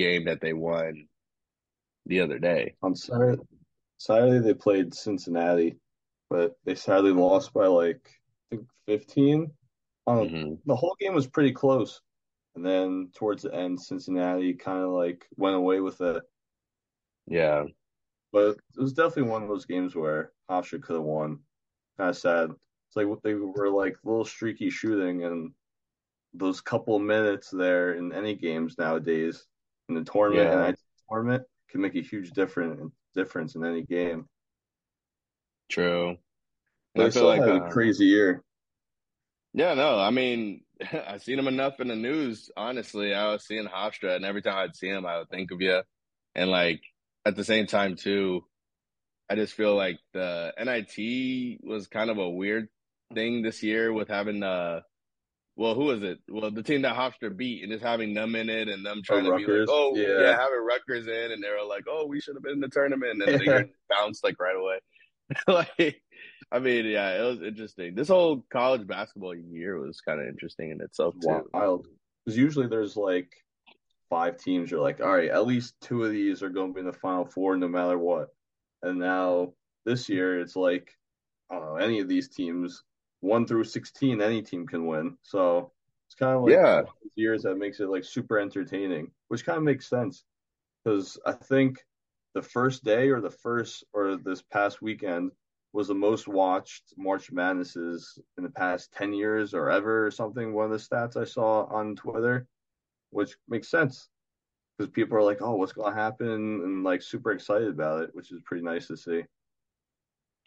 game that they won the other day? On Saturday, Saturday they played Cincinnati, but they sadly lost by like I think 15. Um, hmm the whole game was pretty close, and then towards the end, Cincinnati kind of like went away with it. Yeah, But it was definitely one of those games where Hofstra could have won. Kind of sad. It's like they were like little streaky shooting, and those couple minutes there in any games nowadays in the tournament and yeah, I tournament can make a huge difference difference in any game. true. And I feel like, a uh, crazy year. yeah, no, I mean, I've seen him enough in the news. Honestly, I was seeing Hofstra, and every time I'd see him, I would think of you. And like at the same time, too, I just feel like the NIT was kind of a weird thing this year with having uh well, who is it? Well, the team that Hofstra beat and just having them in it and them Oh, trying to be like, oh yeah, Yeah. having Rutgers in and they were like, oh, we should have been in the tournament and then Yeah. bounced like right away. like I mean, yeah, it was interesting. This whole college basketball year was kind of interesting in itself too. Wild. Because usually there's like five teams. You're like, all right, at least two of these are going to be in the final four no matter what. And now this year it's like, I don't know, any of these teams, one through 16, any team can win. So it's kind of like Yeah, years that makes it like super entertaining, which kind of makes sense. Because I think the first day or the first or this past weekend was the most watched March Madnesses in the past 10 years or ever or something. One of the stats I saw on Twitter, which makes sense because people are like, oh, what's going to happen? And like super excited about it, which is pretty nice to see.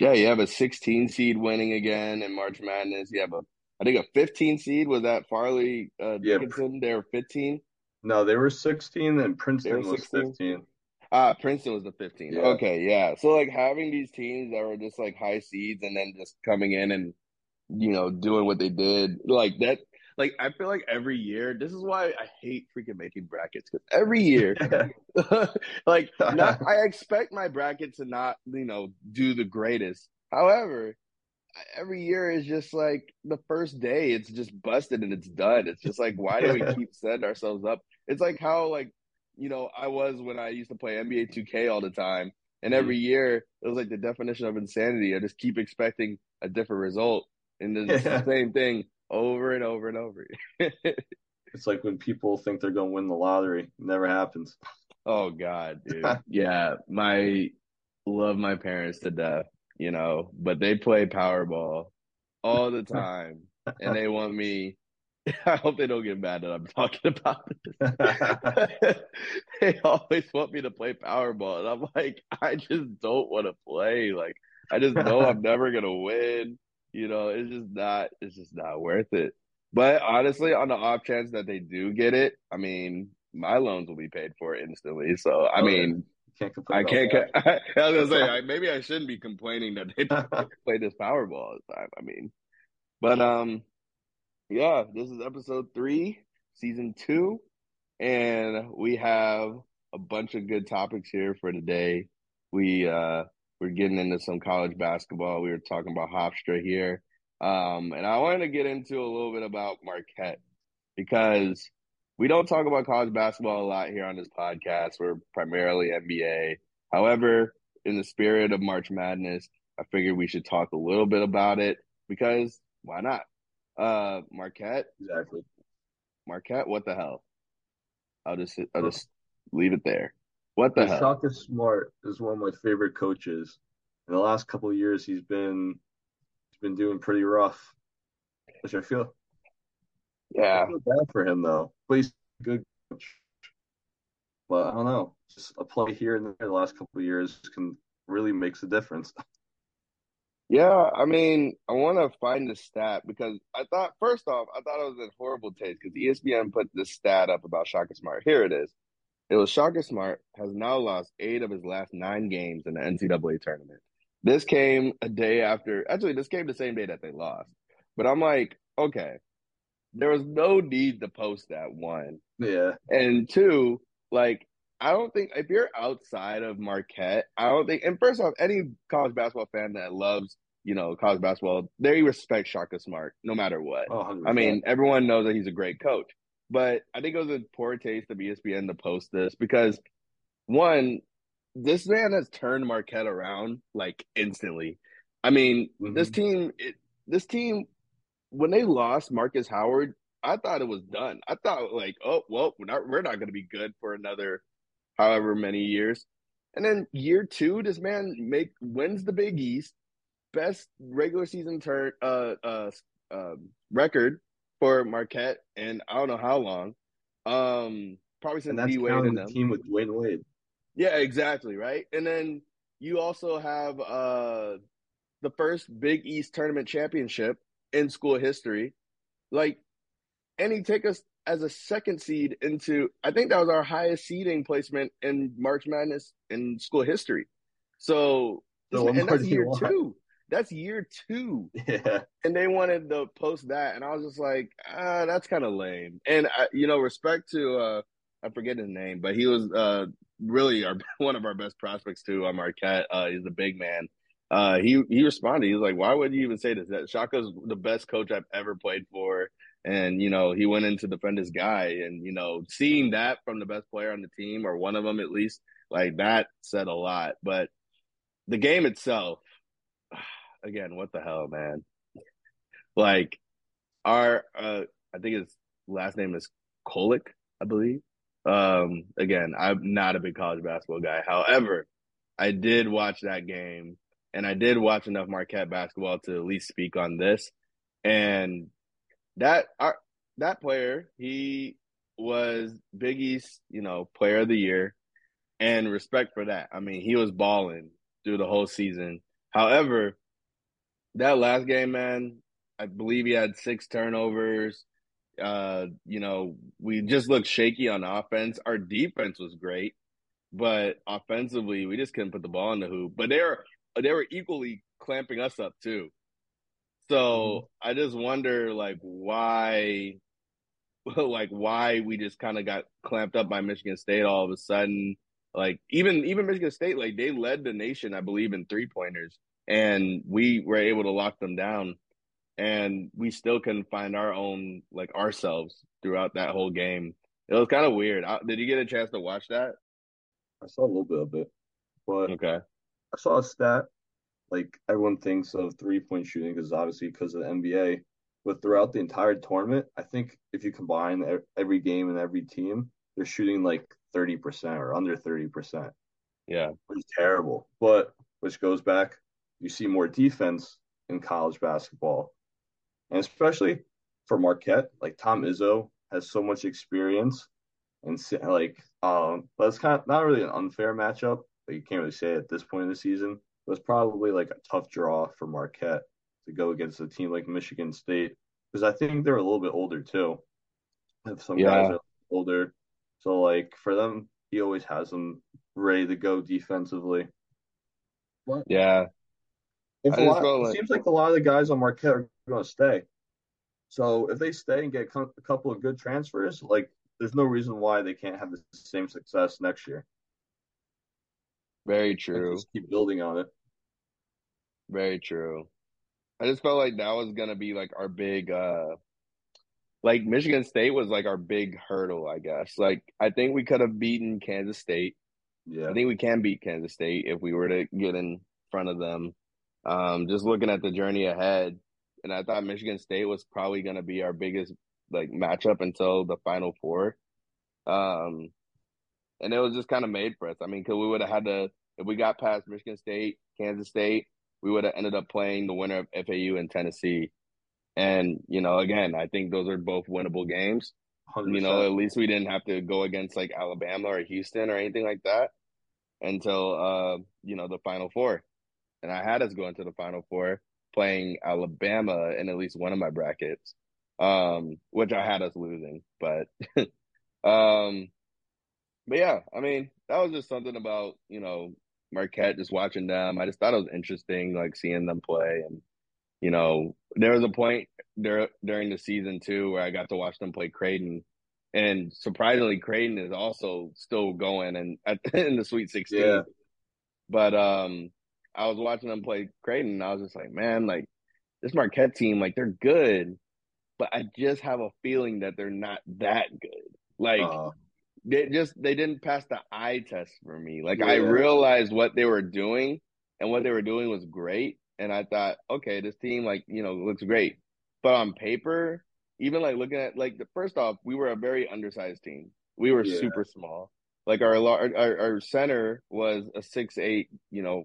Yeah, you have a 16 seed winning again in March Madness. You have a, I think a 15 seed was that Fairleigh uh, Yeah. Dickinson. They were 15. No, they were 16 and Princeton was 15. Ah, Princeton was the 15. Yeah. Okay, yeah. So like having these teams that were just like high seeds and then just coming in and you know doing what they did like that. Like I feel like every year, this is why I hate freaking making brackets because every year, like not I expect my bracket to not you know do the greatest. However, every year is just like the first day, it's just busted and it's done. It's just like why do we keep setting ourselves up? It's like how like you know I was when I used to play NBA 2K all the time, and mm-hmm. every year it was like the definition of insanity. I just keep expecting a different result, and the Yeah. same thing over and over and over. It's like when people think they're going to win the lottery, it never happens. oh God, dude. Yeah, my love my parents to death, you know, but they play Powerball all the time, and they want me. I hope they don't get mad that I'm talking about this. they always want me to play Powerball, and I'm like, I just don't want to play. Like, I just know I'm never gonna win. You know, it's just not. It's just not worth it. But honestly, on the off chance that they do get it, I mean, my loans will be paid for instantly. So, I Oh, mean, Can't I can't. that. I was gonna say I, maybe I shouldn't be complaining that they play this Powerball all the time. I mean, but um, yeah, this is episode three, season two, and we have a bunch of good topics here for today. We uh we're getting into some college basketball. We were talking about Hofstra here. Um, and I wanted to get into a little bit about Marquette because we don't talk about college basketball a lot here on this podcast. We're primarily NBA. However, in the spirit of March Madness, I figured we should talk a little bit about it because why not? Uh, Marquette, Exactly. Marquette, what the hell? I'll just I'll just leave it there. What the hell? Shaka Smart is one of my favorite coaches. In the last couple of years, he's been he's been doing pretty rough, which I feel I Yeah, feel bad for him though. But he's a good coach. But I don't know, just a play here and there the last couple of years can really makes a difference. yeah. I mean, I want to find the stat because I thought first off, I thought it was in horrible taste because ESPN put this stat up about Shaka Smart. Here it is. It was Shaka Smart has now lost eight of his last nine games in the NCAA tournament. This came a day after, actually, this came the same day that they lost. But I'm like, okay, there was no need to post that one. Yeah, And two, like, I don't think if you're outside of Marquette, I don't think, and first off, any college basketball fan that loves, you know, college basketball, they respect Shaka Smart no matter what. oh, 100%. I mean, everyone knows that he's a great coach. But I think it was a poor taste of ESPN to post this because one, this man has turned Marquette around like instantly. I mean, mm-hmm. this team, it, this team, when they lost Marcus Howard, I thought it was done. I thought like, oh well, we're not we're not going to be good for another however many years. And then year two, this man make wins the Big East, best regular season turn uh uh, uh record for Marquette, and I don't know how long. Um, probably since D Wade and them. team with Dwyane Wade. Yeah, exactly right. And then you also have uh the first Big East tournament championship in school history. Like, and he take us as a second seed into I think that was our highest seeding placement in March Madness in school history. So, so and that's year two. That's year two. Yeah. And they wanted to post that, and I was just like, ah, that's kind of lame. And I, you know, respect to uh, I forget his name, but he was uh really our one of our best prospects too on Marquette. Uh, he's a big man. Uh, he he responded. He was like, "Why would you even say this? That Shaka's the best coach I've ever played for." And you know, he went in to defend his guy, and you know, seeing that from the best player on the team or one of them at least, like that said a lot. But the game itself, again, what the hell, man? Like our, uh, I think his last name is Kolek, I believe. Um, again, I'm not a big college basketball guy. However, I did watch that game and I did watch enough Marquette basketball to at least speak on this. And that our, that player, he was Big East, you know, player of the year, and respect for that. I mean, he was balling through the whole season. However, that last game, man, I believe he had six turnovers. Uh, you know, we just looked shaky on offense. Our defense was great, but offensively, we just couldn't put the ball in the hoop. But they were they were equally clamping us up too. So mm-hmm. I just wonder, like, why, like, why we just kind of got clamped up by Michigan State all of a sudden. Like, even even Michigan State, like, they led the nation, I believe, in three pointers, and we were able to lock them down and we still couldn't find our own like ourselves throughout that whole game. It was kind of weird. Did you get a chance to watch that? I saw a little bit of it, but okay. I saw a stat like everyone thinks of three point shooting because obviously because of the NBA, but throughout the entire tournament, I think if you combine every game and every team, they're shooting like thirty percent or under thirty percent. Yeah, which is terrible. But which goes back, you see more defense in college basketball and especially for Marquette, like Tom Izzo has so much experience, and like um, but it's kind of not really an unfair matchup, but you can't really say at this point in the season. It was probably like a tough draw for Marquette to go against a team like Michigan State because I think they're a little bit older too. If some yeah. guys are older, so like for them, he always has them ready to go defensively. What? Yeah, if lot, it seems like a lot of the guys on Marquette are going to stay. So if they stay and get a couple of good transfers, like there's no reason why they can't have the same success next year. Very true. Just keep building on it. Very true. I just felt like that was gonna be like our big uh like Michigan State was like our big hurdle, I guess. Like I think we could have beaten Kansas State. Yeah. I think we can beat Kansas State if we were to get in front of them. Um, just looking at the journey ahead, and I thought Michigan State was probably going to be our biggest like matchup until the Final Four. Um, and it was just kind of made for us. I mean, because we would have had to if we got past Michigan State, Kansas State, we would have ended up playing the winner of FAU and Tennessee. And you know, again, I think those are both winnable games. 100%. You know, at least we didn't have to go against like Alabama or Houston or anything like that until uh, you know the Final Four and I had us going to the Final Four playing Alabama in at least one of my brackets, um, which I had us losing. But, um, but yeah, I mean, that was just something about you know Marquette, just watching them. I just thought it was interesting, like seeing them play, and you know, there was a point there during the season too where I got to watch them play Creighton. And surprisingly, Creighton is also still going and in the Sweet Sixteen. Yeah. But um, I was watching them play Creighton and I was just like, man, like this Marquette team, like they're good, but I just have a feeling that they're not that good. Like Uh, they just they didn't pass the eye test for me. Like I realized what they were doing and what they were doing was great. And I thought, okay, this team like, you know, looks great. But on paper, even like looking at like the first off, we were a very undersized team. We were Yeah. super small. Like our our our center was a six eight, you know,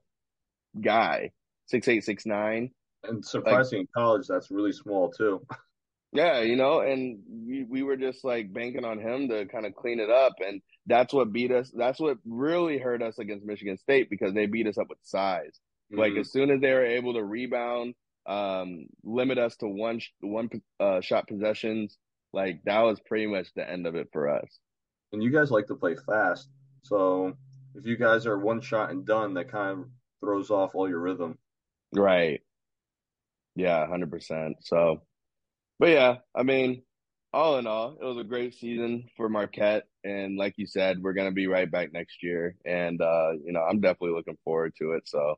guy. Six eight, six nine. and surprising in college, that's really small too. Yeah, you know, and we, we were just like banking on him to kind of clean it up. And that's what beat us. That's what really hurt us against Michigan State because they beat us up with size. Like Mhm. as soon as they were able to rebound, um, limit us to one, sh- one uh, shot possessions, like that was pretty much the end of it for us. and you guys like to play fast, so if you guys are one shot and done, that kind of throws off all your rhythm. Right. Yeah, 100%. So, but yeah, I mean, all in all, it was a great season for Marquette. And like you said, we're going to be right back next year. And, uh, you know, I'm definitely looking forward to it. So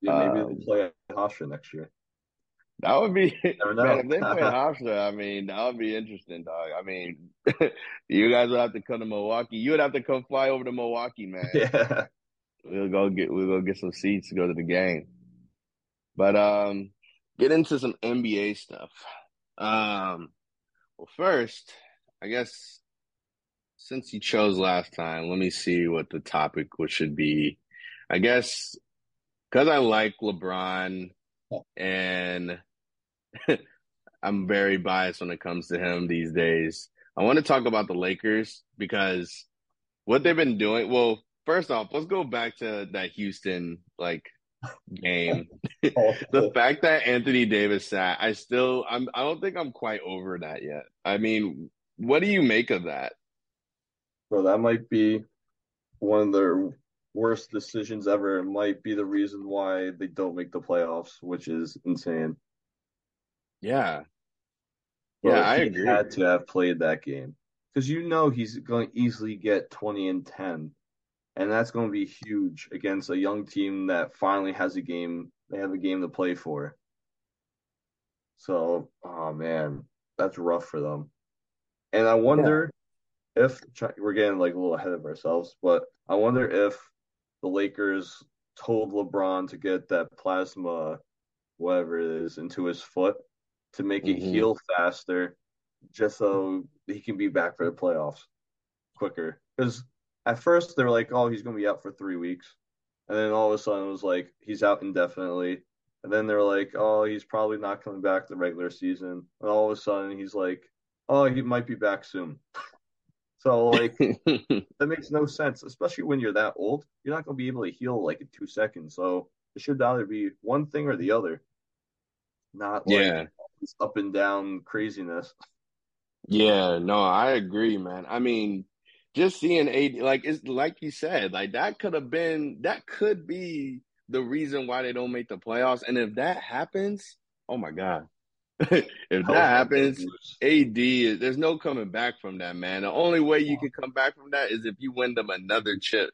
Yeah, maybe Um, they'll play at Hofstra next year. that would be, man, if they play Hofstra, I mean, that would be interesting, dog. I mean, you guys would have to come to Milwaukee. You would have to come fly over to Milwaukee, man. Yeah, We'll go get we'll go get some seats to go to the game. But um get into some NBA stuff. Um well first, I guess since you chose last time, let me see what the topic should be. I guess because I like LeBron and I'm very biased when it comes to him these days. I want to talk about the Lakers because what they've been doing. Well, first off, let's go back to that Houston like game. The fact that Anthony Davis sat, I still, I'm, I don't think I'm quite over that yet. I mean, what do you make of that? bro, that might be one of their worst decisions ever. It might be the reason why they don't make the playoffs, which is insane. Yeah, Bro, yeah, I agree. had to have played that game because you know he's going to easily get 20 and 10, and that's going to be huge against a young team that finally has a game. They have a game to play for. So, oh man, that's rough for them. And I wonder if we're getting like a little ahead of ourselves, but I wonder if the Lakers told LeBron to get that plasma, whatever it is, into his foot to make it Mhm. heal faster, just so he can be back for the playoffs quicker. Because at first they were like, "Oh, he's gonna be out for three weeks," and then all of a sudden it was like he's out indefinitely. And then they're like, "Oh, he's probably not coming back the regular season," and all of a sudden he's like, "Oh, he might be back soon." So like that makes no sense, especially when you're that old. You're not gonna be able to heal like in two seconds. So it should either be one thing or the other, not like yeah. this up and down craziness. Yeah, no, I agree, man. I mean, just seeing AD, like it's like you said, like that could have been, that could be the reason why they don't make the playoffs. And if that happens, oh my God, if that happens, AD, is- there's no coming back from that, man. The only way you can come back from that is if you win them another chip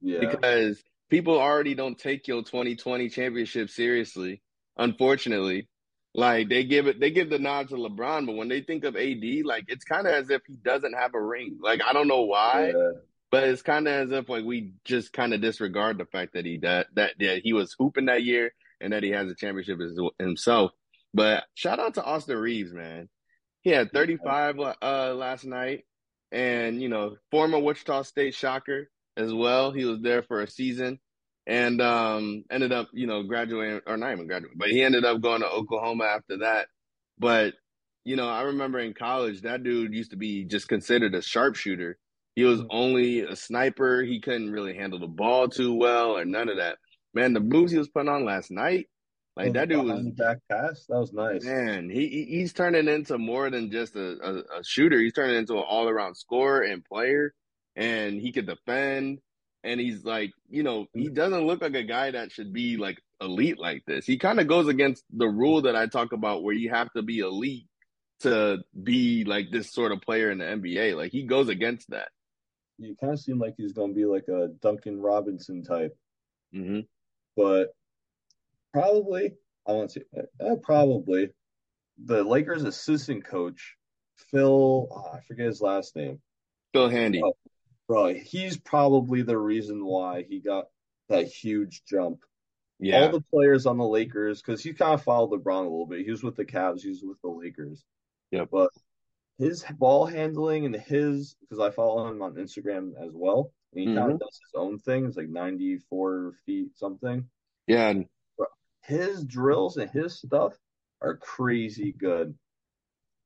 yeah, because people already don't take your 2020 championship seriously, unfortunately. Like they give it, they give the nod to LeBron, but when they think of AD, like it's kind of as if he doesn't have a ring. Like I don't know why, yeah, but it's kind of as if like we just kind of disregard the fact that he that, that that he was hooping that year and that he has a championship as, himself. But shout out to Austin Reaves, man. He had 35 uh, last night, and you know, former Wichita State Shocker as well. He was there for a season, and um, ended up, you know, graduating or not even graduating, but he ended up going to Oklahoma after that. But you know, I remember in college that dude used to be just considered a sharpshooter. He was only a sniper. He couldn't really handle the ball too well or none of that. Man, the moves he was putting on last night, like that dude was back pass. That was nice. Man, he he- he's turning into more than just a, a, a shooter. He's turning into an all around scorer and player, and he could defend. And he's like, you know, he doesn't look like a guy that should be like elite like this. He kind of goes against the rule that I talk about, where you have to be elite to be like this sort of player in the NBA. Like he goes against that. You kind of seem like he's gonna be like a Duncan Robinson type, hmm but probably I want to say uh, probably the Lakers assistant coach, Phil, oh, I forget his last name. Phil Handy. Oh, bro, he's probably the reason why he got that huge jump. Yeah. All the players on the Lakers, because he kind of followed LeBron a little bit. He was with the Cavs, he was with the Lakers. Yeah. But his ball handling and his, because I follow him on Instagram as well, and he mm-hmm. kind of does his own thing. It's like 94 feet something. Yeah. His drills and his stuff are crazy good.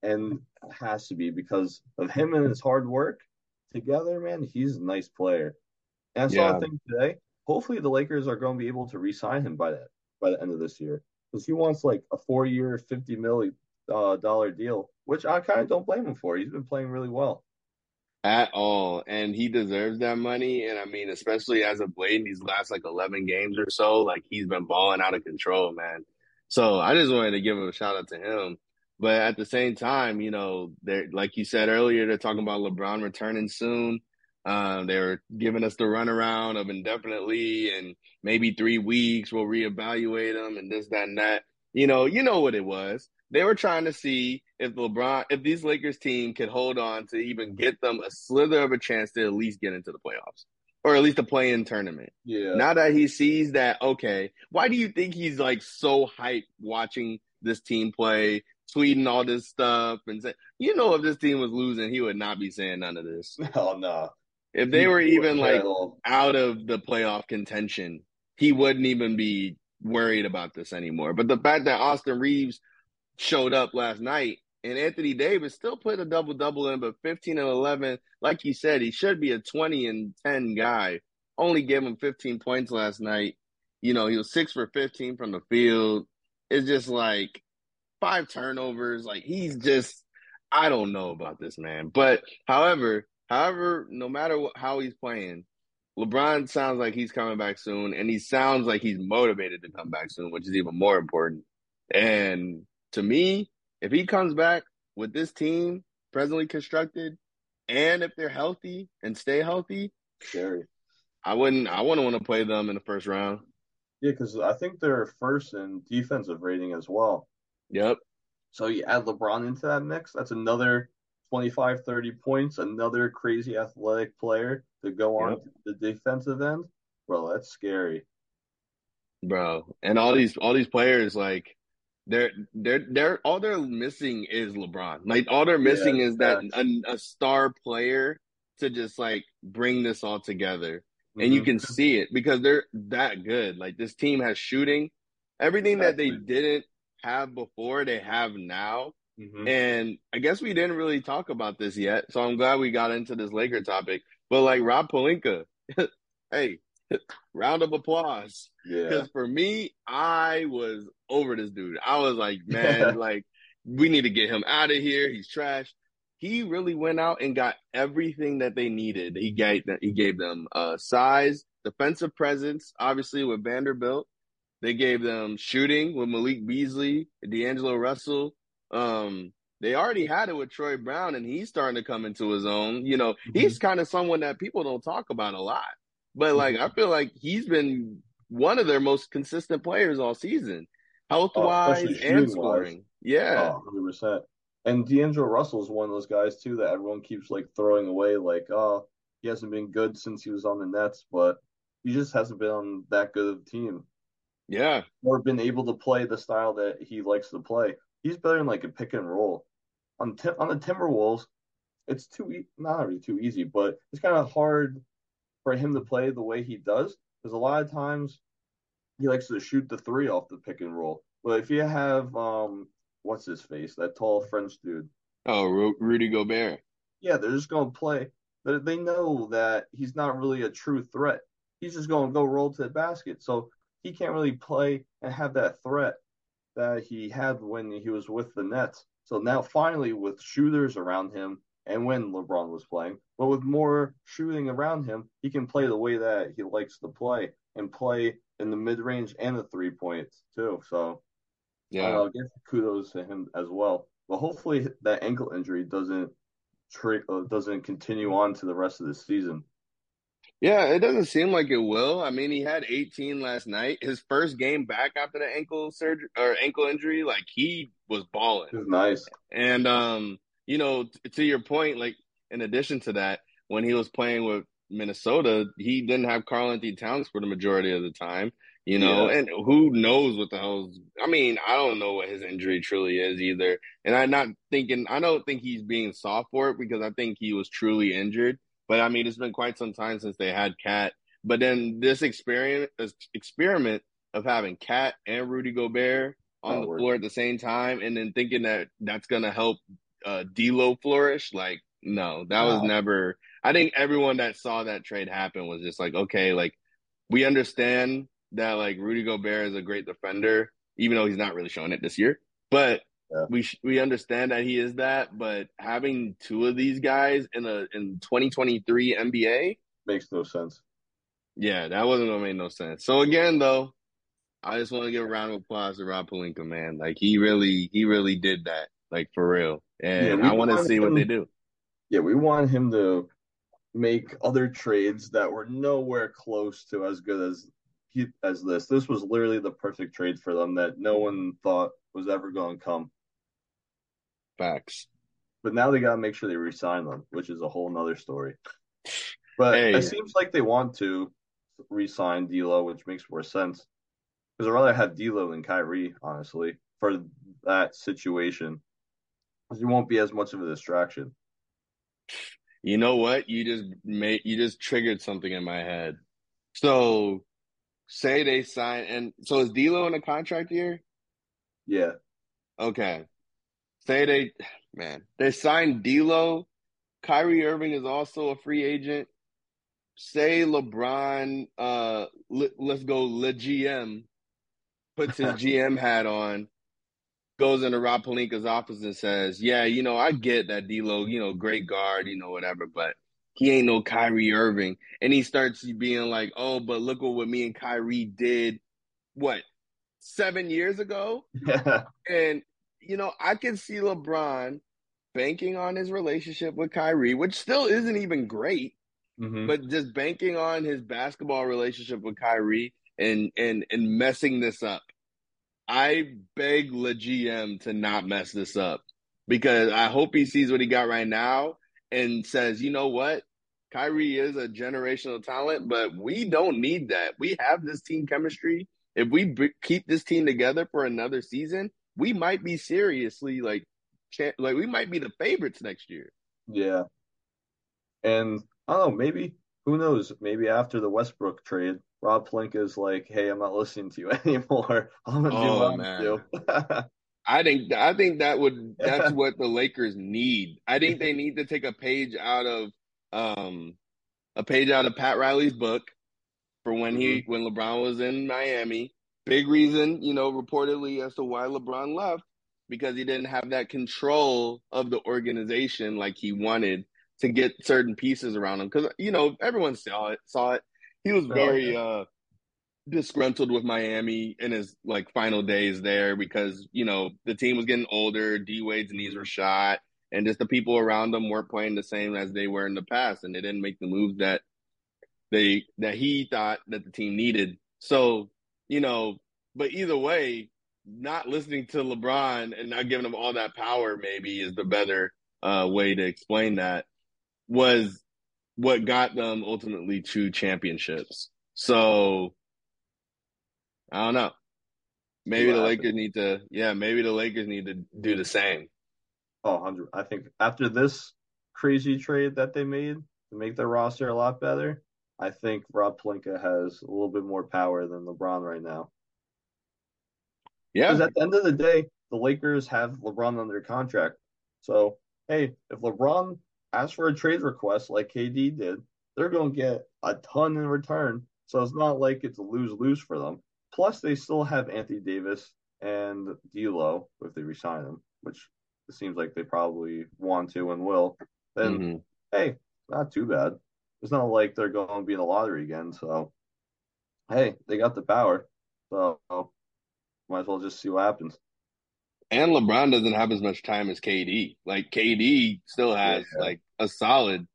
And has to be because of him and his hard work together, man. He's a nice player. And so I saw yeah. a thing today. Hopefully, the Lakers are going to be able to re-sign him by that by the end of this year because he wants like a four-year, fifty million uh, dollar deal, which I kind of don't blame him for. He's been playing really well at all, and he deserves that money. And I mean, especially as of late in these last like eleven games or so, like he's been balling out of control, man. So I just wanted to give him a shout out to him. But at the same time, you know, they're like you said earlier, they're talking about LeBron returning soon. Uh, they are giving us the runaround of indefinitely and maybe three weeks. We'll reevaluate them and this, that, and that. You know, you know what it was. They were trying to see if LeBron, if these Lakers team could hold on to even get them a slither of a chance to at least get into the playoffs or at least a play-in tournament. Yeah. Now that he sees that, okay, why do you think he's like so hyped watching this team play? Tweeting all this stuff and say, you know, if this team was losing, he would not be saying none of this. Oh no. If they were even like out of the playoff contention, he wouldn't even be worried about this anymore. But the fact that Austin Reaves showed up last night and Anthony Davis still put a double double in, but 15 and 11, like you said, he should be a 20 and 10 guy. Only gave him 15 points last night. You know, he was six for 15 from the field. It's just like five turnovers. Like he's just, I don't know about this man. But however, however, no matter what, how he's playing, LeBron sounds like he's coming back soon, and he sounds like he's motivated to come back soon, which is even more important. And to me, if he comes back with this team presently constructed, and if they're healthy and stay healthy, sure. I wouldn't. I wouldn't want to play them in the first round. Yeah, because I think they're first in defensive rating as well. Yep. So you add LeBron into that mix, that's another 25, 30 points, another crazy athletic player to go on yep. the defensive end. Bro, that's scary. Bro, and all these all these players like they're they're they're all they're missing is LeBron. Like all they're missing yeah, is that a, a, star player to just like bring this all together. Mm-hmm. And you mm-hmm. can see it because they're that good. Like this team has shooting. Everything exactly. that they didn't have before, they have now. Mm-hmm. And I guess we didn't really talk about this yet, so I'm glad we got into this Laker topic. But like Rob Pelinka, hey, round of applause. Yeah. Because for me, I was over this dude. I was like, man, like we need to get him out of here. He's trash. He really went out and got everything that they needed. He gave he gave them uh, size, defensive presence, obviously with Vanderbilt. They gave them shooting with Malik Beasley, D'Angelo Russell. Um, they already had it with Troy Brown, and he's starting to come into his own. You know, mm-hmm. he's kind of someone that people don't talk about a lot, but like I feel like he's been one of their most consistent players all season, health wise oh, and scoring. Wise. Yeah, oh, 100%. And D'Angelo Russell is one of those guys too that everyone keeps like throwing away, like, oh, he hasn't been good since he was on the Nets, but he just hasn't been on that good of a team. Yeah. Or been able to play the style that he likes to play. He's better in like a pick and roll. On t- on the Timberwolves, it's too e- not really too easy, but it's kind of hard for him to play the way he does because a lot of times he likes to shoot the three off the pick and roll. But if you have um what's his face that tall French dude, oh Ru- Rudy Gobert, yeah, they're just gonna play. But they know that he's not really a true threat. He's just gonna go roll to the basket. So he can't really play and have that threat that he had when he was with the Nets. So now finally with shooters around him and when LeBron was playing, but with more shooting around him, he can play the way that he likes to play and play in the mid range and the three points too. So yeah, I'll give kudos to him as well. But hopefully that ankle injury doesn't tra- uh, doesn't continue on to the rest of the season. Yeah, it doesn't seem like it will. I mean, he had 18 last night. His first game back after the ankle surgery or ankle injury, like he was balling. It was nice. And um, you know, t- to your point, like in addition to that, when he was playing with Minnesota, he didn't have Karl-Anthony Towns for the majority of the time. You know, Yeah. and who knows what the hell's I mean, I don't know what his injury truly is either. And I'm not thinking I don't think he's being soft for it because I think he was truly injured. But I mean, it's been quite some time since they had KAT. But then this experiment experiment of having KAT and Rudy Gobert on the floor at the same time, and then thinking that that's gonna help uh, D'Lo flourish, like no, that was never. I think everyone that saw that trade happen was just like, okay, like we understand that like Rudy Gobert is a great defender, even though he's not really showing it this year. But Yeah. we sh- we understand that he is that. But having two of these guys in a in 2023 NBA, Makes no sense. yeah, that wasn't gonna make no sense. So again, though, I just want to give a round of applause to Rob Pelinka, man. Like he really he really did that, like for real. And Yeah, I want to see what they do. Yeah, we want him to make other trades that were nowhere close to as good as as this. This was literally the perfect trade for them that no one thought was ever going to come. Facts. But now they got to make sure they re-sign them, which is a whole nother story. But Hey. it seems like they want to resign D'Lo, which makes more sense. Because I'd rather have D'Lo than Kyrie, honestly, for that situation. Because he won't be as much of a distraction. You know what? You just made you just triggered something in my head. So say they sign and so is D'Lo in a contract year? Yeah, Okay. Say they man, they signed D'Lo. Kyrie Irving is also a free agent. Say LeBron uh let, let's go LeGM puts his GM hat on, goes into Rob Pelinka's office and says, "Yeah, you know, I get that D'Lo, you know, great guard, you know, whatever, but he ain't no Kyrie Irving." And he starts being like, "Oh, but look what me and Kyrie did, what seven years ago." And you know, I can see LeBron banking on his relationship with Kyrie, which still isn't even great, hmm but just banking on his basketball relationship with Kyrie and and and messing this up. I beg the GM to not mess this up because I hope he sees what he got right now and says, you know what? Kyrie is a generational talent, but we don't need that. We have this team chemistry. If we b- keep this team together for another season, we might be seriously like, cha- like we might be the favorites next year. yeah. And I don't know, maybe who knows? Maybe after the Westbrook trade, Rob Pelinka is like, "Hey, I'm not listening to you anymore. I'm gonna do Oh, what I'm man. do." I think I think that would that's what the Lakers need. I think they need to take a page out of um a page out of Pat Riley's book for when he when LeBron was in Miami. Big reason, you know, reportedly as to why LeBron left because he didn't have that control of the organization like he wanted to get certain pieces around him because you know everyone saw it saw it. He was Oh, very uh disgruntled with Miami in his like final days there because you know the team was getting older, D Wade's knees were shot, and just the people around them weren't playing the same as they were in the past, and they didn't make the moves that they that he thought that the team needed. So you know, but either way, not listening to LeBron and not giving him all that power maybe is the better uh, way to explain that was what got them ultimately to championships. So I don't know. Maybe what the. Lakers need to, yeah, maybe the Lakers need to do the same. Oh, 100. I think after this crazy trade that they made to make their roster a lot better, I think Rob Pelinka has a little bit more power than LeBron right now. Yeah, Because at the end of the day, the Lakers have LeBron under contract. So, hey, if LeBron asks for a trade request like KD did, they're going to get a ton in return. So it's not like it's a lose lose for them. Plus, they still have Anthony Davis and D'Lo if they resign him, which it seems like they probably want to and will. Then, Mhm. hey, not too bad. It's not like they're going to be in the lottery again. So, hey, they got the power. So, might as well just see what happens. and LeBron doesn't have as much time as KD. Like KD still has Yeah. like a solid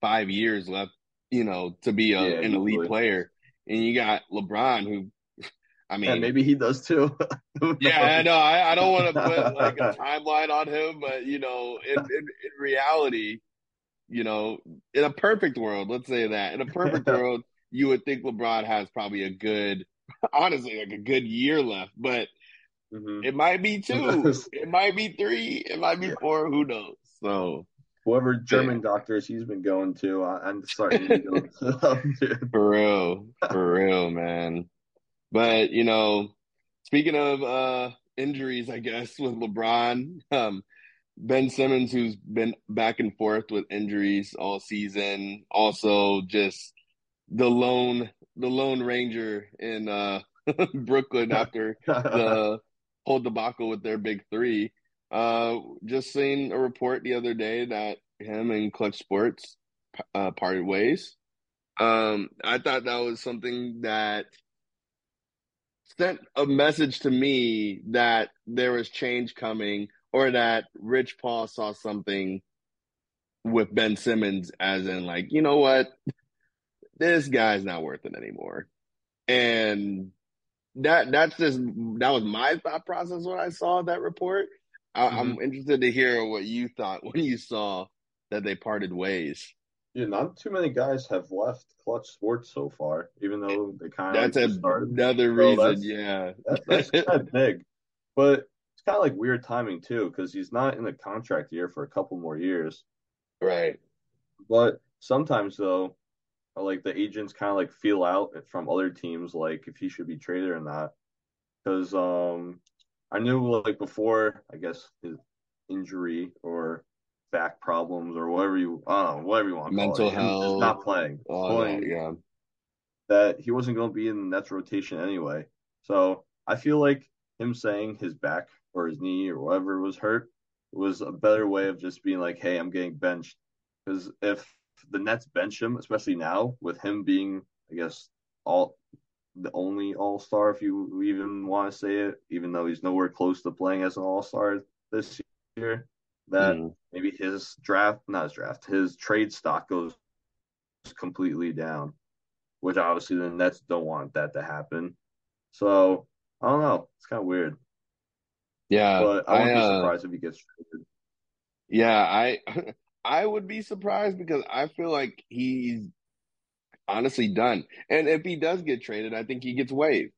five years left you know, to be a, Yeah, an elite easily. player. And you got LeBron, who, I mean, And maybe he does too. yeah, I know. I, I don't want to put like a timeline on him, but you know, in, in, in reality, you know, in a perfect world, let's say that in a perfect world, you would think LeBron has probably a good, honestly, like a good year left, but Mhm. it might be two, it might be three, it might be Yeah. four. Who knows? So Whoever German doctors he's been going to, I, I'm starting to go to them, dude. for real, for real, man. But you know, speaking of uh injuries, I guess with LeBron, um, Ben Simmons, who's been back and forth with injuries all season, also just the lone the lone ranger in uh Brooklyn after the whole debacle with their big three. Uh, just seen a report the other day that him and Clutch Sports uh, parted ways. Um, I thought that was something that sent a message to me that there was change coming, or that Rich Paul saw something with Ben Simmons, as in like, you know what, this guy's not worth it anymore, and that that's just that was my thought process when I saw that report. I, I'm mm-hmm. interested to hear what you thought when you saw that they parted ways. Yeah, not too many guys have left Clutch Sports so far, even though they kind of That's like a, started. another So reason, that's- yeah. That, that's kind of big, but kind of like weird timing too, because he's not in the contract year for a couple more years. right. But sometimes though, like the agents kind of like feel out from other teams, like if he should be traded or not. Because um, I knew like before, I guess his injury or back problems or whatever you, I don't know, whatever you want to call Mental it, him just health. not playing, Oh, playing yeah, yeah. that he wasn't going to be in the Nets rotation anyway. So I feel like him saying his back or his knee or whatever was hurt was a better way of just being like, hey, I'm getting benched. Because if the Nets bench him, especially now with him being, I guess, all the only All Star, if you even want to say it, even though he's nowhere close to playing as an All Star this year, that Mhm. maybe his draft, not his draft, his trade stock goes completely down, which obviously the Nets don't want that to happen. So I don't know. It's kind of weird, Yeah, but I wouldn't I, be uh, surprised if he gets traded. Yeah, I I would be surprised because I feel like he's honestly done. And if he does get traded, I think he gets waived.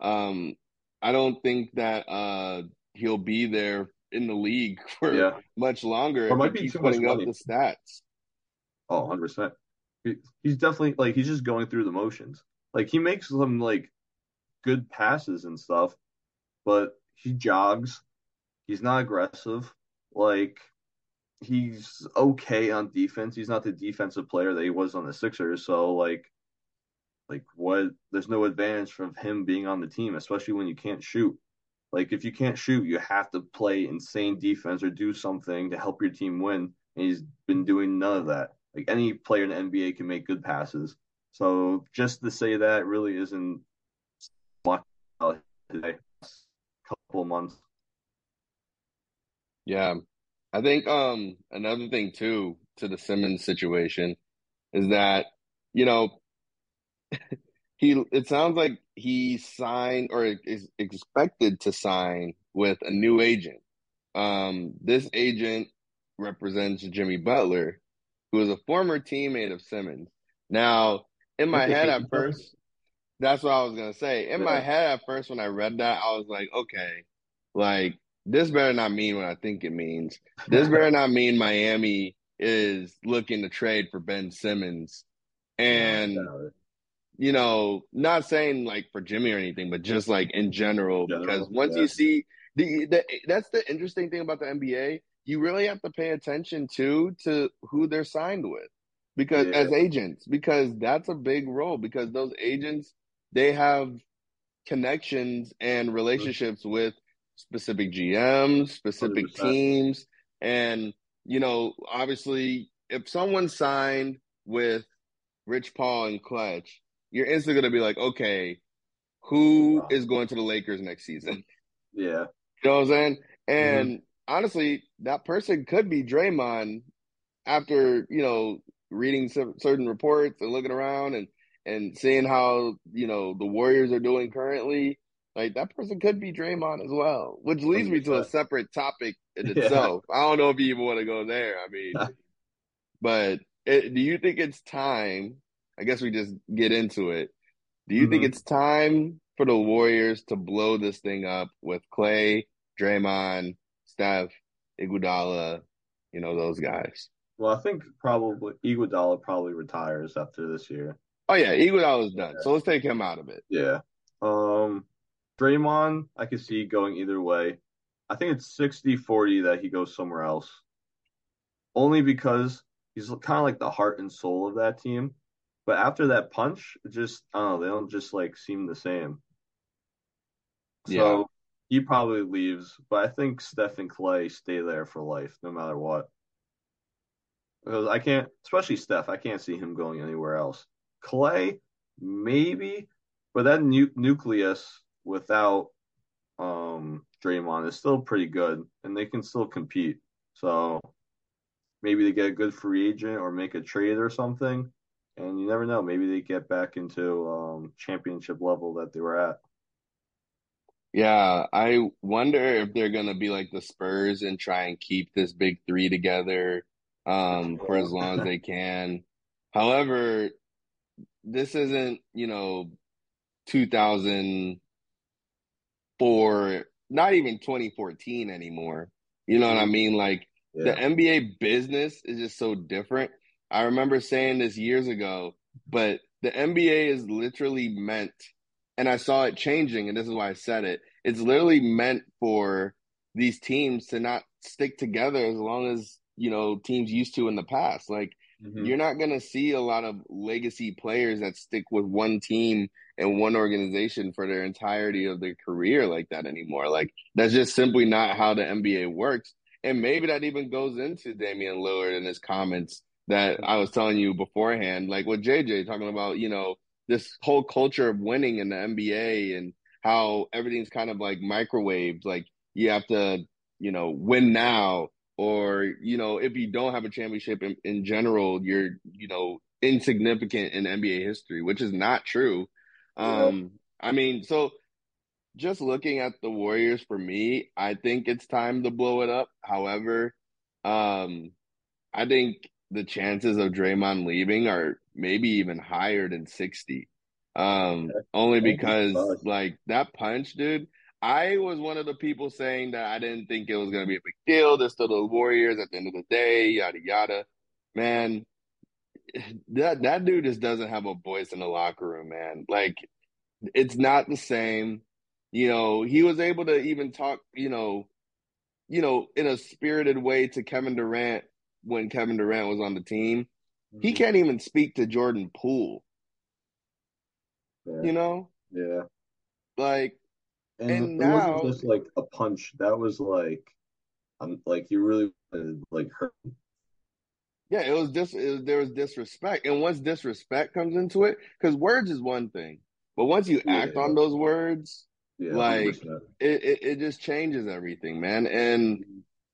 Um, I don't think that uh he'll be there in the league for Yeah. much longer Or might be too much putting up the stats. Oh, 100 percent. He's definitely like he's just going through the motions. Like he makes some like good passes and stuff, but he jogs. He's not aggressive. Like he's okay on defense. He's not the defensive player that he was on the Sixers. So like like what there's no advantage from him being on the team, especially when you can't shoot. Like if you can't shoot, you have to play insane defense or do something to help your team win. And he's been doing none of that. Like any player in the NBA can make good passes. So just to say that really isn't about today. Couple months. Yeah. I think um another thing too to the Simmons situation is that, you know, he it sounds like he signed or is expected to sign with a new agent. Um, this agent represents Jimmy Butler, who is a former teammate of Simmons. Now, in my head at first, that's what I was gonna say. In my head at first, when I read that, I was like, okay, like this better not mean what I think it means. This better not mean Miami is looking to trade for Ben Simmons. And Yeah, you know, not saying like for Jimmy or anything, but just like in general, General, because once yeah. you see the, the that's the interesting thing about the NBA, you really have to pay attention to to who they're signed with, because Yeah. as agents, because that's a big role. Because those agents they have connections and relationships with specific GMs, specific 100%. teams, and you know, obviously, if someone signed with Rich Paul and Clutch, you're instantly going to be like, okay, who is going to the Lakers next season? yeah. You know what I'm saying? Mm-hmm. And honestly, that person could be Draymond after, you know, reading certain reports and looking around and and seeing how you know the Warriors are doing currently, like that person could be Draymond as well. Which leads me to a separate topic in yeah. itself. I don't know if you even want to go there. I mean, but it, do you think it's time? I guess we just get into it. Do you mm-hmm. think it's time for the Warriors to blow this thing up with Klay, Draymond, Steph, Iguodala, you know those guys? Well, I think probably Iguodala probably retires after this year. Oh yeah, Iguodala's done. Yeah. So let's take him out of it. Yeah. Um Draymond, I could see going either way. I think it's 60-40 that he goes somewhere else. Only because he's kind of like the heart and soul of that team. But after that punch, just I don't know, they don't just like seem the same. So yeah. he probably leaves, but I think Steph and Klay stay there for life, no matter what. Because I can't, especially Steph, I can't see him going anywhere else. Klay, maybe, but that nu- nucleus without um, Draymond is still pretty good, and they can still compete. So maybe they get a good free agent or make a trade or something, and you never know. Maybe they get back into um, championship level that they were at. Yeah, I wonder if they're gonna be like the Spurs and try and keep this big three together um, for as long as they can. However, this isn't you know 2004, not even 2014 anymore. You know what I mm-hmm. mean? Like yeah. the NBA business is just so different. I remember saying this years ago, but the NBA is literally meant and I saw it changing, and this is why I said it. It's literally meant for these teams to not stick together as long as you know teams used to in the past. Like mm-hmm. you're not gonna see a lot of legacy players that stick with one team and one organization for their entirety of their career like that anymore. Like that's just simply not how the NBA works. And maybe that even goes into Damian Lillard and his comments that I was telling you beforehand, like with JJ talking about, you know, this whole culture of winning in the NBA and how everything's kind of like microwaved. Like you have to, you know, win now, or you know, if you don't have a championship in, in general, you're, you know, insignificant in NBA history, which is not true. Um, I mean, so just looking at the Warriors for me, I think it's time to blow it up. However, um, I think the chances of Draymond leaving are maybe even higher than 60. Um, only because like that punch, dude. I was one of the people saying that I didn't think it was gonna be a big deal. They're still the Warriors at the end of the day, yada yada. Man, that that dude just doesn't have a voice in the locker room, man. Like it's not the same. You know, he was able to even talk, you know, you know, in a spirited way to Kevin Durant when Kevin Durant was on the team. Mm-hmm. He can't even speak to Jordan Poole. Yeah. You know? Yeah. Like and, and now wasn't just like a punch. That was like I'm like you really like hurt. Yeah, it was just it, there was disrespect, and once disrespect comes into it, because words is one thing, but once you yeah, act yeah. on those words, yeah, like it, it, it just changes everything, man. And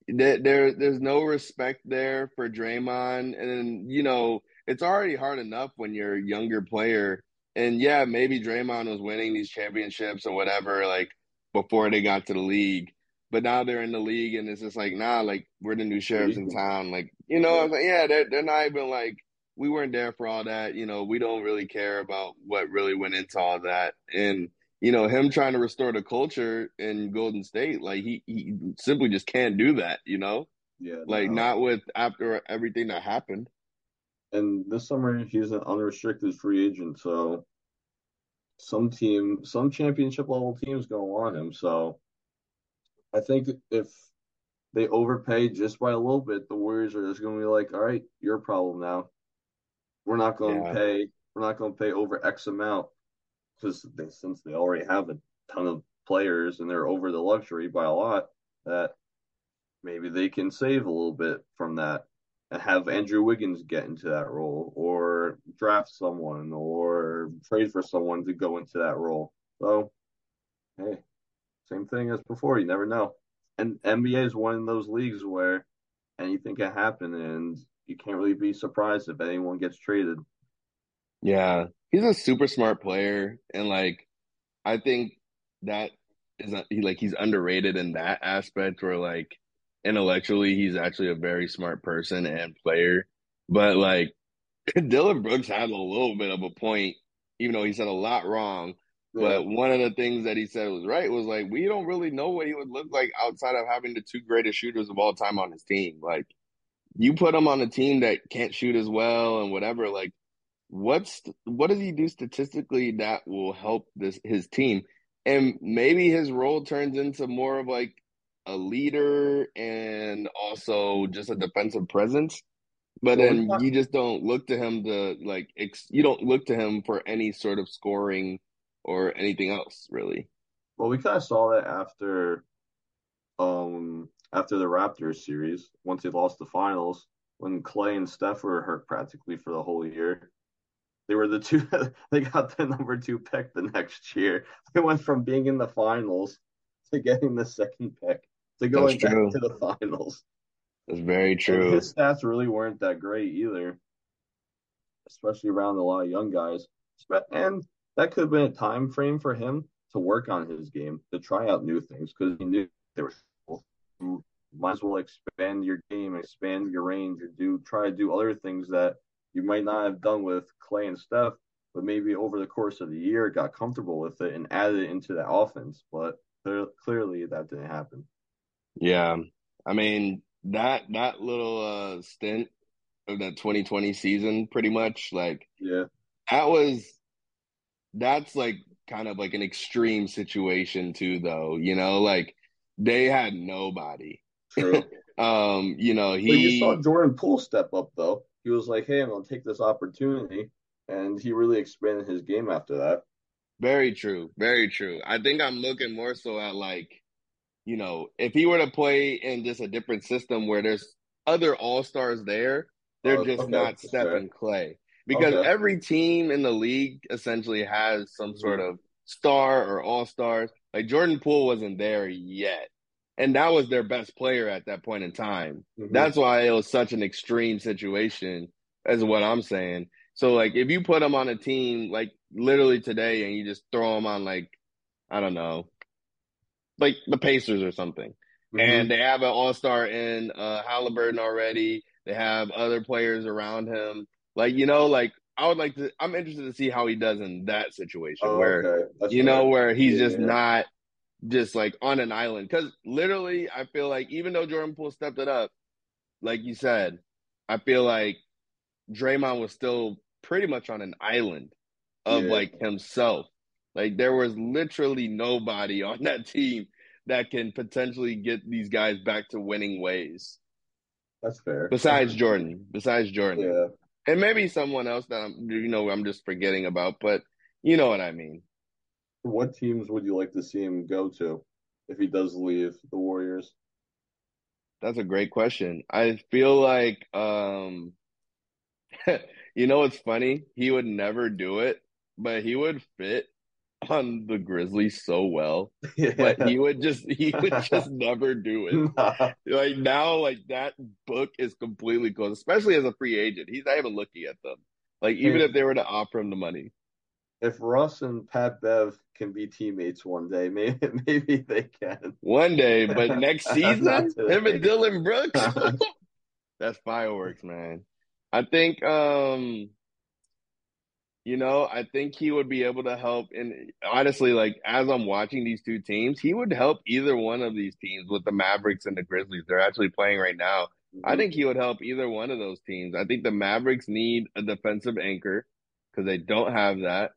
there there's no respect there for Draymond, and you know it's already hard enough when you're a younger player. And yeah, maybe Draymond was winning these championships or whatever, like before they got to the league. But now they're in the league, and it's just like, nah, like we're the new sheriffs in town. Like, you know, I was like, yeah, they're they're not even like we weren't there for all that. You know, we don't really care about what really went into all that. And you know, him trying to restore the culture in Golden State, like he, he simply just can't do that, you know? Yeah. Like no. not with after everything that happened. And this summer he's an unrestricted free agent, so some team some championship level teams gonna want him. So I think if they overpay just by a little bit, the Warriors are just gonna be like, All right, your problem now. We're not gonna yeah. pay we're not gonna pay over X amount because since they already have a ton of players and they're over the luxury by a lot, that maybe they can save a little bit from that have Andrew Wiggins get into that role or draft someone or trade for someone to go into that role. So, hey, same thing as before. You never know. And NBA is one of those leagues where anything can happen. And you can't really be surprised if anyone gets traded. Yeah, he's a super smart player, and like I think that is he like he's underrated in that aspect where like intellectually he's actually a very smart person and player. But like Dillon Brooks had a little bit of a point, even though he said a lot wrong. But one of the things that he said was right was like we don't really know what he would look like outside of having the two greatest shooters of all time on his team. Like you put him on a team that can't shoot as well and whatever, like what's what does he do statistically that will help this his team? And maybe his role turns into more of like a leader and also just a defensive presence. But Well, then you just don't look to him to like ex- you don't look to him for any sort of scoring or anything else really. well, we kind of saw that after um after the Raptors series, once they lost the finals, when Klay and Steph were hurt practically for the whole year. They were the two they got the number two pick the next year. They went from being in the finals to getting the second pick to going back to the finals. That's very And true. his stats really weren't that great either, especially around a lot of young guys. And that could have been a time frame for him to work on his game, to try out new things, because he knew there was you might as well expand your game, expand your range, or do try to do other things that you might not have done with Klay and Steph, but maybe over the course of the year got comfortable with it and added it into the offense. But clearly that didn't happen. Yeah. I mean, that that little uh stint of that 2020 season pretty much like Yeah, that was that's like kind of like an extreme situation too though, you know, like they had nobody. true. Um, you know, But you saw Jordan Poole step up though. He was like, "Hey, I'm gonna take this opportunity," and he really expanded his game after that. very true, very true. I think I'm looking more so at like, you know, if he were to play in just a different system where there's other all-stars there, they're Oh, just okay, not stepping Klay. Because Okay. every team in the league essentially has some sort Mhm. of star or all-stars. Like Jordan Poole wasn't there yet. And that was their best player at that point in time. Mhm. That's why it was such an extreme situation, is what I'm saying. So, like, if you put him on a team, like, literally today, and you just throw him on, like, I don't know, like the Pacers or something, Mhm. and they have an all star in uh, Halliburton already, they have other players around him. Like, you know, like, I would like to, I'm interested to see how he does in that situation Oh, where, okay. You know, where he's Yeah, just yeah. not just like on an island. Because literally, I feel like even though Jordan Poole stepped it up, like you said, I feel like Draymond was still pretty much on an island of Yeah. like himself. Like there was literally nobody on that team that can potentially get these guys back to winning ways. That's fair. Besides Jordan, besides Jordan. Yeah. And maybe someone else that I'm you know I'm just forgetting about, but you know what I mean. What teams would you like to see him go to if he does leave the Warriors? That's a great question. I feel like um you know what's funny? He would never do it, but he would fit on the Grizzlies so well. But he would just he would just never do it. Nah. Like now, like that book is completely closed, especially as a free agent. He's not even looking at them. Like even if they were to offer him the money. If Russ and Pat Bev can be teammates one day, maybe maybe they can. One day, but next season, him and Dillon Brooks. That's fireworks, man. I think um you know, I think he would be able to help and honestly, like as I'm watching these two teams, he would help either one of these teams with the Mavericks and the Grizzlies. They're actually playing right now. I think he would help either one of those teams. I think the Mavericks need a defensive anchor because they don't have that.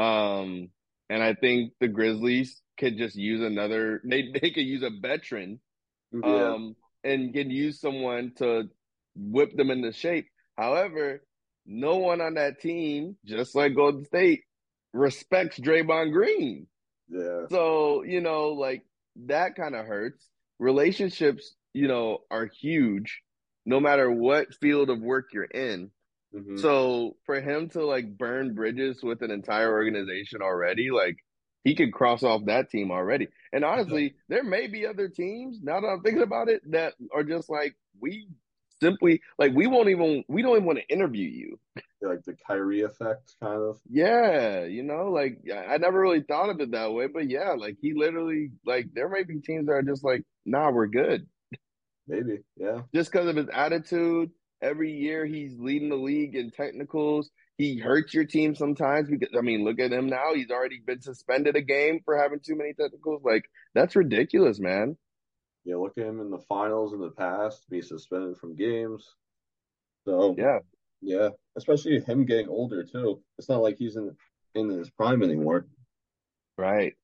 Um, and I think the Grizzlies could just use another. They they could use a veteran, yeah. um, and can use someone to whip them into shape. However, no one on that team, just like Golden State, respects Draymond Green. yeah. So, you know, like that kind of hurts. Relationships, you know, are huge no matter what field of work you're in. Mhm. So for him to like burn bridges with an entire organization already, like he could cross off that team already. And honestly, there may be other teams, now that I'm thinking about it, that are just like, we simply like we won't even we don't even want to interview you. Like the Kyrie effect, kind of. Yeah, you know, like I never really thought of it that way, but yeah, like he literally like there might be teams that are just like, nah, we're good. Maybe, yeah. Just because of his attitude. Every year he's leading the league in technicals. He hurts your team sometimes because I mean, look at him now. He's already been suspended a game for having too many technicals. Like that's ridiculous, man. Yeah, look at him in the finals in the past, be suspended from games. So yeah, yeah, especially him getting older too. It's not like he's in in his prime anymore. Right.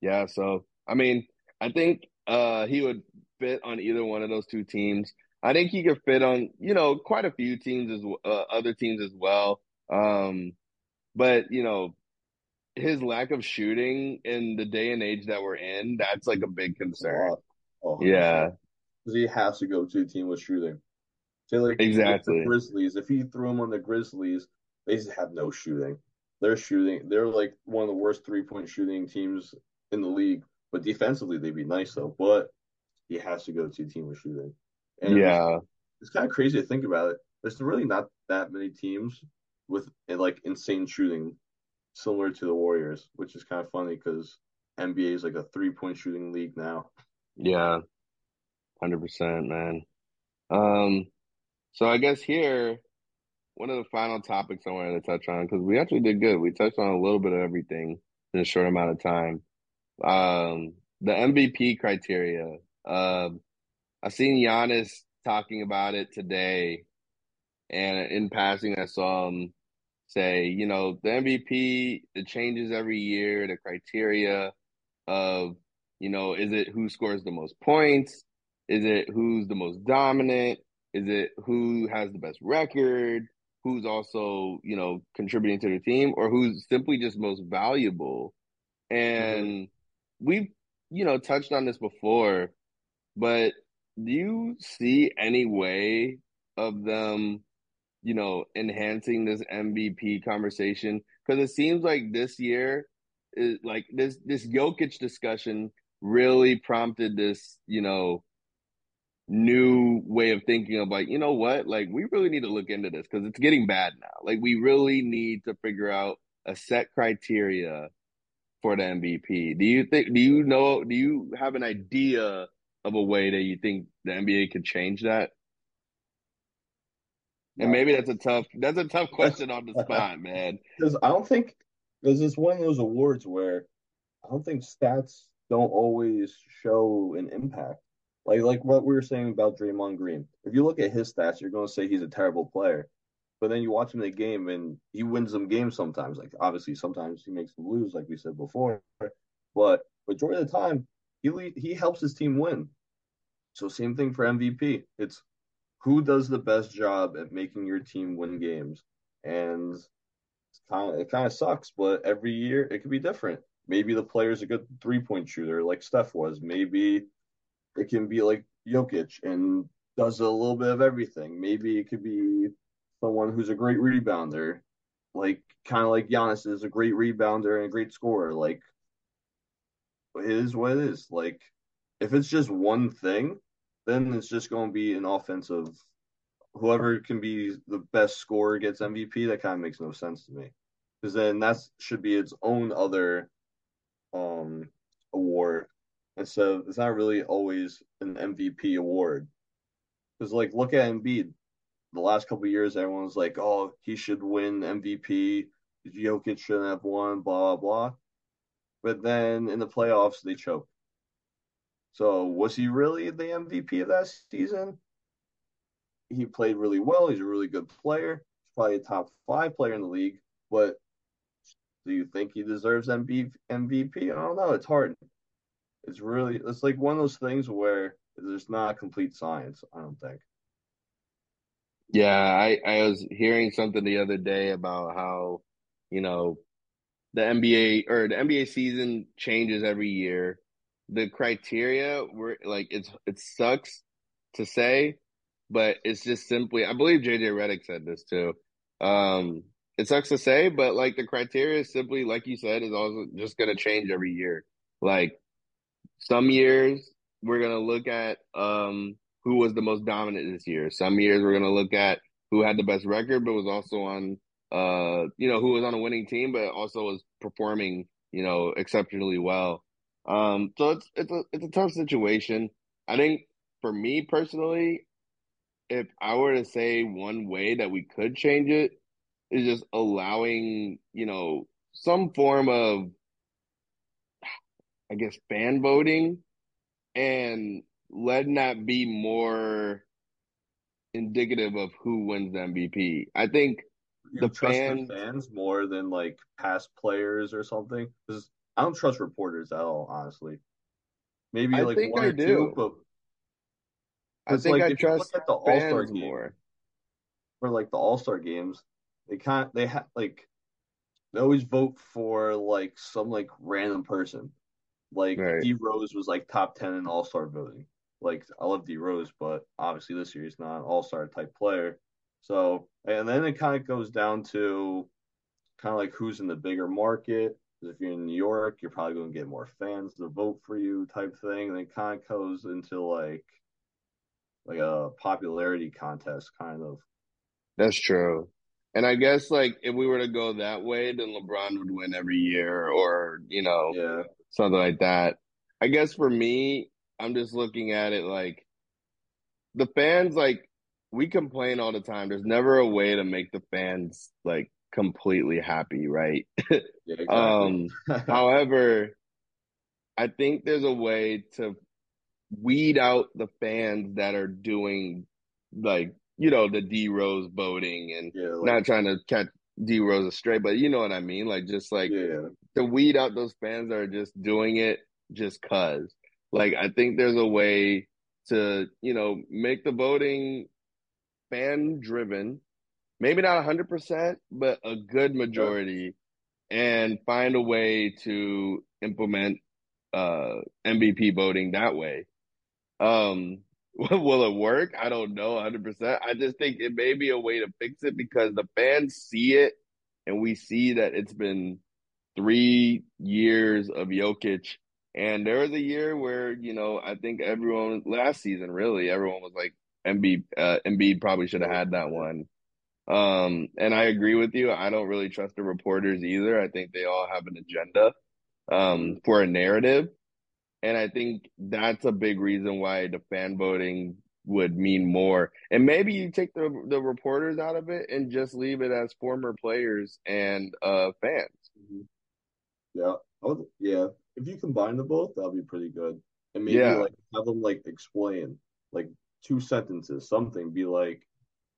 Yeah, so I mean, I think uh he would fit on either one of those two teams. I think he could fit on, you know, quite a few teams as uh, other teams as well. Um, but you know, his lack of shooting in the day and age that we're in, that's like a big concern. Oh, oh yeah, because he has to go to a team with shooting. Say like exactly the Grizzlies. If he threw him on the Grizzlies, they just have no shooting. They're shooting. They're like one of the worst three point shooting teams in the league. But defensively, they'd be nice though. But he has to go to a team with shooting. And yeah, it's, it's kind of crazy to think about it. There's really not that many teams with like insane shooting, similar to the Warriors, which is kind of funny because NBA is like a three point shooting league now. Yeah, hundred percent, man. Um, so I guess here, one of the final topics I wanted to touch on because we actually did good. We touched on a little bit of everything in a short amount of time. Um, the MVP criteria. Um, I seen Giannis talking about it today, and in passing, I saw him say, you know, the MVP it changes every year. The criteria of, you know, is it who scores the most points? Is it who's the most dominant? Is it who has the best record? Who's also, you know, contributing to the team or who's simply just most valuable? And mm-hmm. we've, you know, touched on this before, but do you see any way of them, you know, enhancing this MVP conversation? Because it seems like this year is like this this Jokic discussion really prompted this, you know, new way of thinking of like, you know what? Like we really need to look into this because it's getting bad now. Like we really need to figure out a set criteria for the MVP. Do you think do you know do you have an idea of a way that you think the NBA could change that? And maybe that's a tough that's a tough question on the spot, man. Because I don't think because it's one of those awards where I don't think stats don't always show an impact. Like like what we were saying about Draymond Green. If you look at his stats, you're going to say he's a terrible player. But then you watch him in the game, and he wins some games sometimes. Like obviously, sometimes he makes them lose, like we said before. But majority of the time, he he helps his team win. So same thing for MVP. It's who does the best job at making your team win games, and kind of it kind of sucks. But every year it could be different. Maybe the player's a good three point shooter, like Steph was. Maybe it can be like Jokic and does a little bit of everything. Maybe it could be someone who's a great rebounder, like kind of like Giannis is a great rebounder and a great scorer. Like it is what it is. Like if it's just one thing, then it's just going to be an offensive. Whoever can be the best scorer gets MVP. That kind of makes no sense to me, because then that should be its own other um award and so it's not really always an MVP award. Because like look at Embiid. The last couple years everyone's like, oh, he should win MVP. Jokic shouldn't have won, blah blah blah. But then in the playoffs they choke. So was he really the MVP of that season? He played really well. He's a really good player. He's probably a top five player in the league. But do you think he deserves MVP? I don't know. It's hard. It's really it's like one of those things where there's not complete science. I don't think. Yeah, I I was hearing something the other day about how you know the NBA or the NBA season changes every year. The criteria were like it's it sucks to say, but it's just simply I believe JJ Redick said this too. Um, it sucks to say, but like the criteria is simply like you said is also just gonna change every year. Like some years we're gonna look at um who was the most dominant this year. Some years we're gonna look at who had the best record, but was also on uh you know who was on a winning team, but also was performing you know exceptionally well. Um, so it's it's a it's a tough situation. I think for me personally, if I were to say one way that we could change it is just allowing, you know, some form of I guess fan voting and letting that be more indicative of who wins the MVP. I think You the trust fans the fans more than like past players or something? Because I don't trust reporters at all, honestly. Maybe I like one I or two, but I think like I if you look trust at the All Star game more. or like the All Star games, they can't they have like they always vote for like some like random person. Like Right. D Rose was like top ten in All Star voting. Like I love D Rose, but obviously this year he's not an All Star type player. So and then it kind of goes down to kind of like who's in the bigger market. If you're in New York, you're probably going to get more fans to vote for you, type thing. And then it kind of goes into like like a popularity contest, kind of. That's true. And I guess like if we were to go that way, then LeBron would win every year or, you know, Yeah, something like that. I guess for me, I'm just looking at it like the fans like we complain all the time. There's never a way to make the fans like completely happy, right? yeah, exactly. Um, however, I think there's a way to weed out the fans that are doing like, you know, the D Rose voting and yeah, like not trying to catch D Rose astray, but you know what I mean? Like just like yeah, to weed out those fans that are just doing it just cause. Like I think there's a way to, you know, make the voting fan driven. Maybe not 100%, but a good majority and find a way to implement uh MVP voting that way. Um will it work? I don't know 100%. I just think it may be a way to fix it because the fans see it and we see that it's been three years of Jokic. And there was a year where, you know, I think everyone last season, really, everyone was like, Embiid, uh, Embiid probably should have had that one. Um, and I agree with you. I don't really trust the reporters either. I think they all have an agenda, um, for a narrative. And I think that's a big reason why the fan voting would mean more. And maybe you take the the reporters out of it and just leave it as former players and uh fans. Mhm. yeah. Would, yeah. If you combine the both, that'd be pretty good. And maybe Yeah. like have them like explain like two sentences, something. Be like,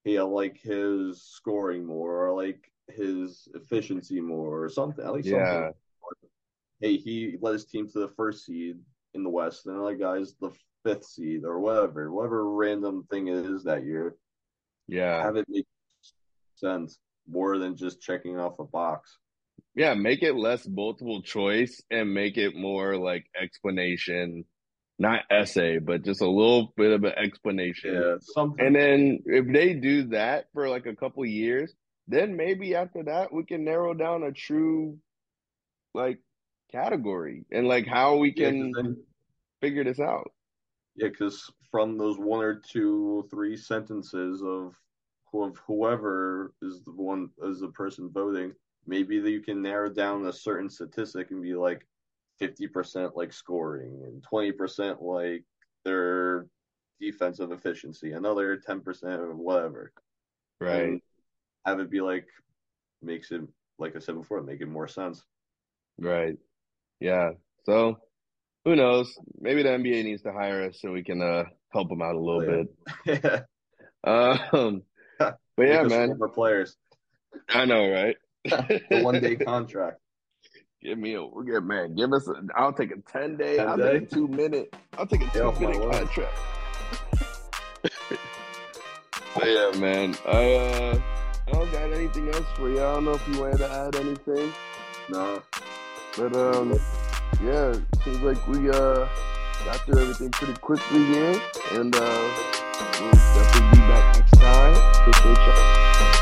hey, I like his scoring more, or I like his efficiency more, or something. At least something. Yeah. hey, he led his team to the first seed in the West, and the other guy's the fifth seed or whatever, whatever random thing it is that year. Yeah. Have it make sense more than just checking off a box. Yeah, make it less multiple choice and make it more like explanation, not essay, but just a little bit of an explanation. Yeah, something. And then if they do that for like a couple years, then maybe after that we can narrow down a true like category and like how we yeah, then, figure this out. yeah, because from those one or two, three sentences of of whoever is the one is the person voting, maybe you can narrow down a certain statistic and be like fifty percent like scoring and twenty percent like their defensive efficiency, another ten percent of whatever. Right. and have it be like makes it like I said before, make it more sense. Right. Yeah. So who knows? Maybe the NBA needs to hire us so we can uh help them out a little Oh, yeah. bit. Um, but yeah, man. former players. I know, right? the one day contract. Give me a we'll get man. Give us. A, I'll take a ten day. 10 I'll day? take a two minute. I'll take a two off minute contract. but yeah, man. I uh, I don't got anything else for you. I don't know if you wanted to add anything, No. but um, yeah, seems like we uh got through everything pretty quickly here, and uh, we'll definitely be back next time. Appreciate y'all.